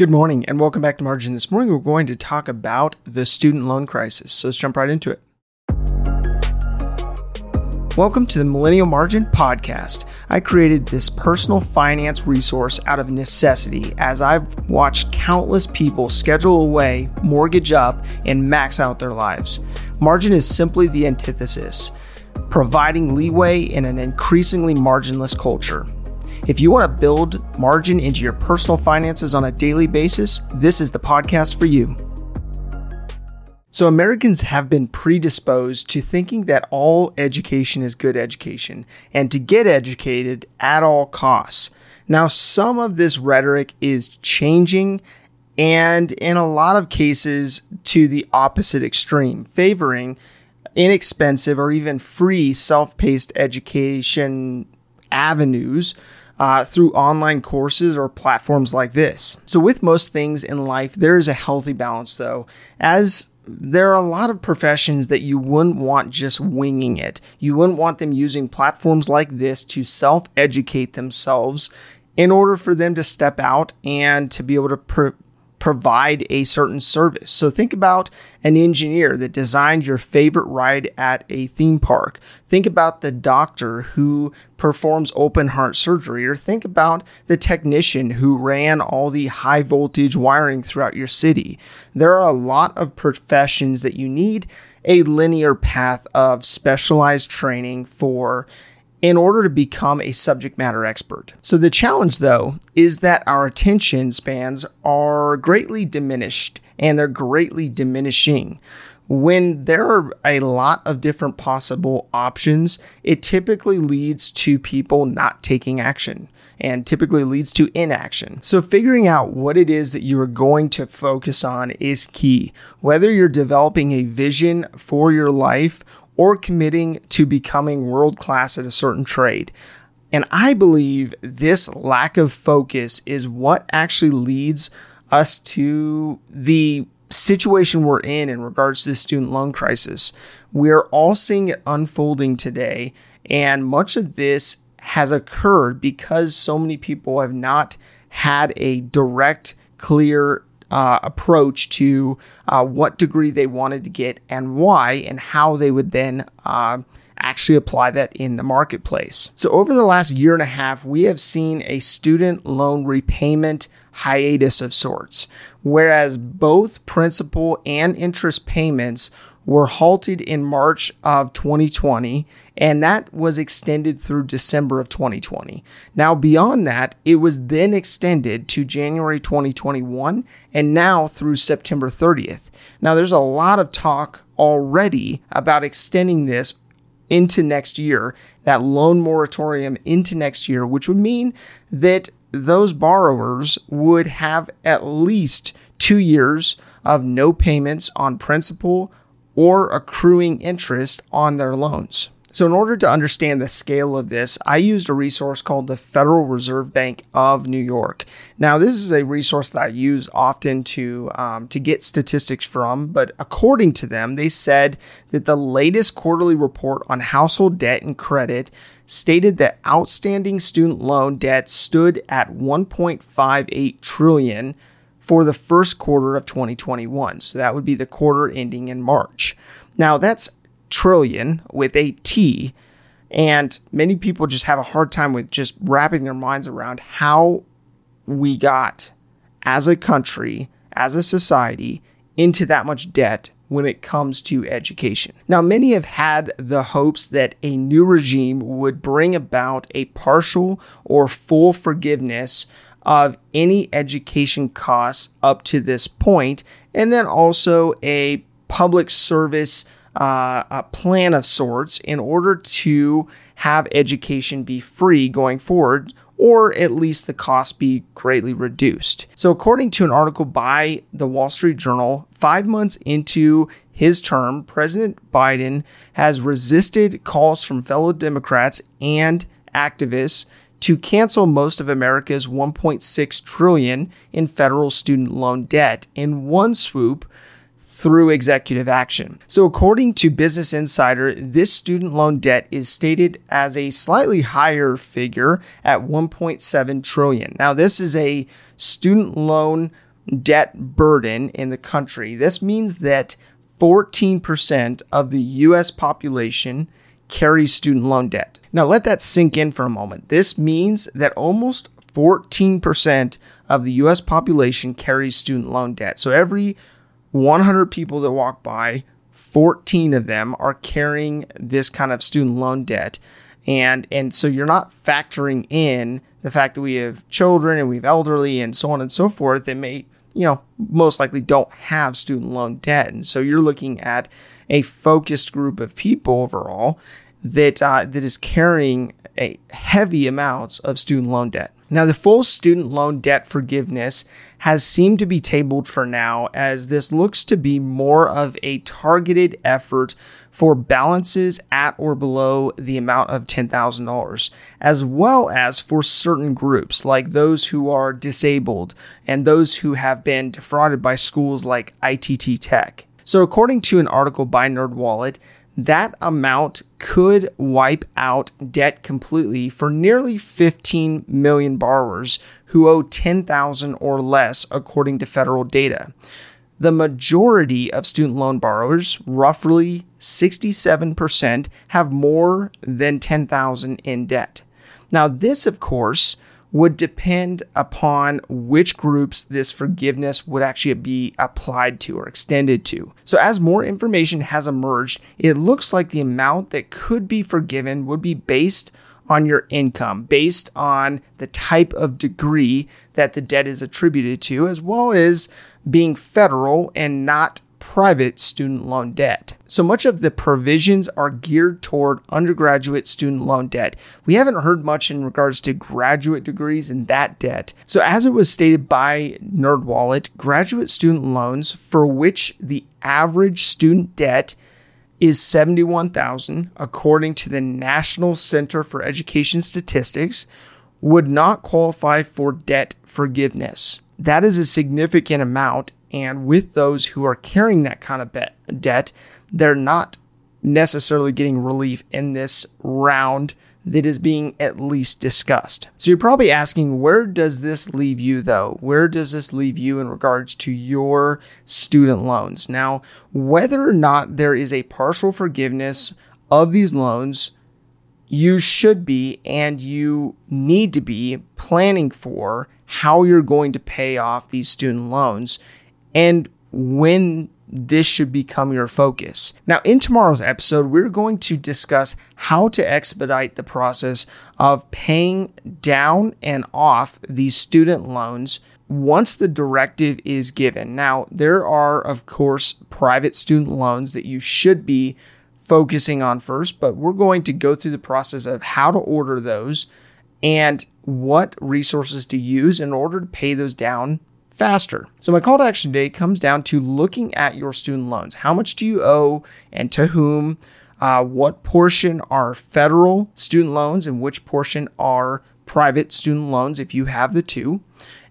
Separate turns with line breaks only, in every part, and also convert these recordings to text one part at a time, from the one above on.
Good morning and welcome back to Margin. This morning we're going to talk about the student loan crisis. So let's jump right into it. Welcome to the Millennial Margin Podcast. I created this personal finance resource out of necessity as I've watched countless people schedule away, mortgage up, and max out their lives. Margin is simply the antithesis, providing leeway in an increasingly marginless culture. If you want to build margin into your personal finances on a daily basis, this is the podcast for you. So, Americans have been predisposed to thinking that all education is good education and to get educated at all costs. Now, some of this rhetoric is changing and in a lot of cases to the opposite extreme, favoring inexpensive or even free self paced education avenues uh, through online courses or platforms like this. So, with most things in life, there is a healthy balance, though, as there are a lot of professions that you wouldn't want just winging it. You wouldn't want them using platforms like this to self educate themselves in order for them to step out and to be able to pr- provide a certain service. So think about an engineer that designed your favorite ride at a theme park. Think about the doctor who performs open heart surgery, or think about the technician who ran all the high voltage wiring throughout your city. There are a lot of professions that you need a linear path of specialized training for in order to become a subject matter expert. So, the challenge, though, is that our attention spans are greatly diminished and they're greatly diminishing. When there are a lot of different possible options, it typically leads to people not taking action and typically leads to inaction. So, figuring out what it is that you are going to focus on is key. Whether you're developing a vision for your life or committing to becoming world class at a certain trade. And I believe this lack of focus is what actually leads us to the situation we're in in regards to the student loan crisis. We're all seeing it unfolding today, and much of this has occurred because so many people have not had a direct, clear uh, approach to uh, what degree they wanted to get and why, and how they would then uh, actually apply that in the marketplace. So, over the last year and a half, we have seen a student loan repayment hiatus of sorts, whereas both principal and interest payments were halted in March of 2020, and that was extended through December of 2020. Now, beyond that, it was then extended to January 2021 and now through September 30th. Now, there's a lot of talk already about extending this into next year, that loan moratorium into next year, which would mean that those borrowers would have at least two years of no payments on principal or accruing interest on their loans. So, in order to understand the scale of this, I used a resource called the Federal Reserve Bank of New York. Now, this is a resource that I use often to um, to get statistics from, but according to them, they said that the latest quarterly report on household debt and credit stated that outstanding student loan debt stood at 1.58 trillion for the first quarter of 2021. So that would be the quarter ending in March. Now, that's trillion with a T. And many people just have a hard time with just wrapping their minds around how we got as a country, as a society, into that much debt when it comes to education. Now, many have had the hopes that a new regime would bring about a partial or full forgiveness of any education costs up to this point, and then also a public service uh, a plan of sorts in order to have education be free going forward or at least the cost be greatly reduced. So, according to an article by the Wall Street Journal, five months into his term, President Biden has resisted calls from fellow Democrats and activists to cancel most of America's 1.6 trillion in federal student loan debt in one swoop through executive action. So according to Business Insider, this student loan debt is stated as a slightly higher figure at 1.7 trillion. Now this is a student loan debt burden in the country. This means that 14% of the US population carries student loan debt. Now, let that sink in for a moment. This means that almost 14% of the US population carries student loan debt. So every 100 people that walk by, 14 of them are carrying this kind of student loan debt. And and so you're not factoring in the fact that we have children and we have elderly and so on and so forth that may, you know, most likely don't have student loan debt. And so you're looking at a focused group of people overall that uh, that is carrying a heavy amounts of student loan debt. Now, the full student loan debt forgiveness has seemed to be tabled for now, as this looks to be more of a targeted effort for balances at or below the amount of $10,000, as well as for certain groups like those who are disabled and those who have been defrauded by schools like ITT Tech. So, according to an article by NerdWallet, that amount could wipe out debt completely for nearly 15 million borrowers who owe 10,000 or less according to federal data. The majority of student loan borrowers, roughly 67%, have more than 10,000 in debt. Now, this of course would depend upon which groups this forgiveness would actually be applied to or extended to. So, as more information has emerged, it looks like the amount that could be forgiven would be based on your income, based on the type of degree that the debt is attributed to, as well as being federal and not private student loan debt. So much of the provisions are geared toward undergraduate student loan debt. We haven't heard much in regards to graduate degrees and that debt. So as it was stated by NerdWallet, graduate student loans for which the average student debt is 71,000 according to the National Center for Education Statistics would not qualify for debt forgiveness. That is a significant amount and with those who are carrying that kind of bet, debt, they're not necessarily getting relief in this round that is being at least discussed. So you're probably asking, where does this leave you though? Where does this leave you in regards to your student loans? Now, whether or not there is a partial forgiveness of these loans, you should be and you need to be planning for how you're going to pay off these student loans and when this should become your focus. Now, in tomorrow's episode, we're going to discuss how to expedite the process of paying down and off these student loans once the directive is given. Now, there are, of course, private student loans that you should be focusing on first, but we're going to go through the process of how to order those and what resources to use in order to pay those down faster. So, my call to action today comes down to looking at your student loans. How much do you owe and to whom? Uh, what portion are federal student loans and which portion are private student loans if you have the two?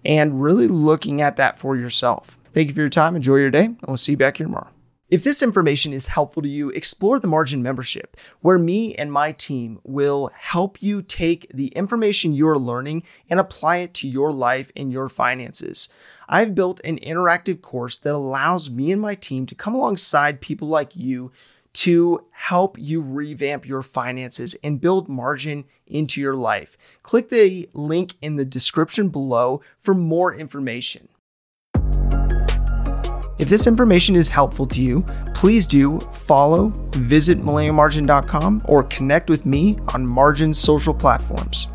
And really looking at that for yourself. Thank you for your time. Enjoy your day, and we'll see you back here tomorrow. If this information is helpful to you, explore the Margin membership, where me and my team will help you take the information you're learning and apply it to your life and your finances. I've built an interactive course that allows me and my team to come alongside people like you to help you revamp your finances and build margin into your life. Click the link in the description below for more information. If this information is helpful to you, please do follow, visit millennialmargin.com, or connect with me on Margin's social platforms.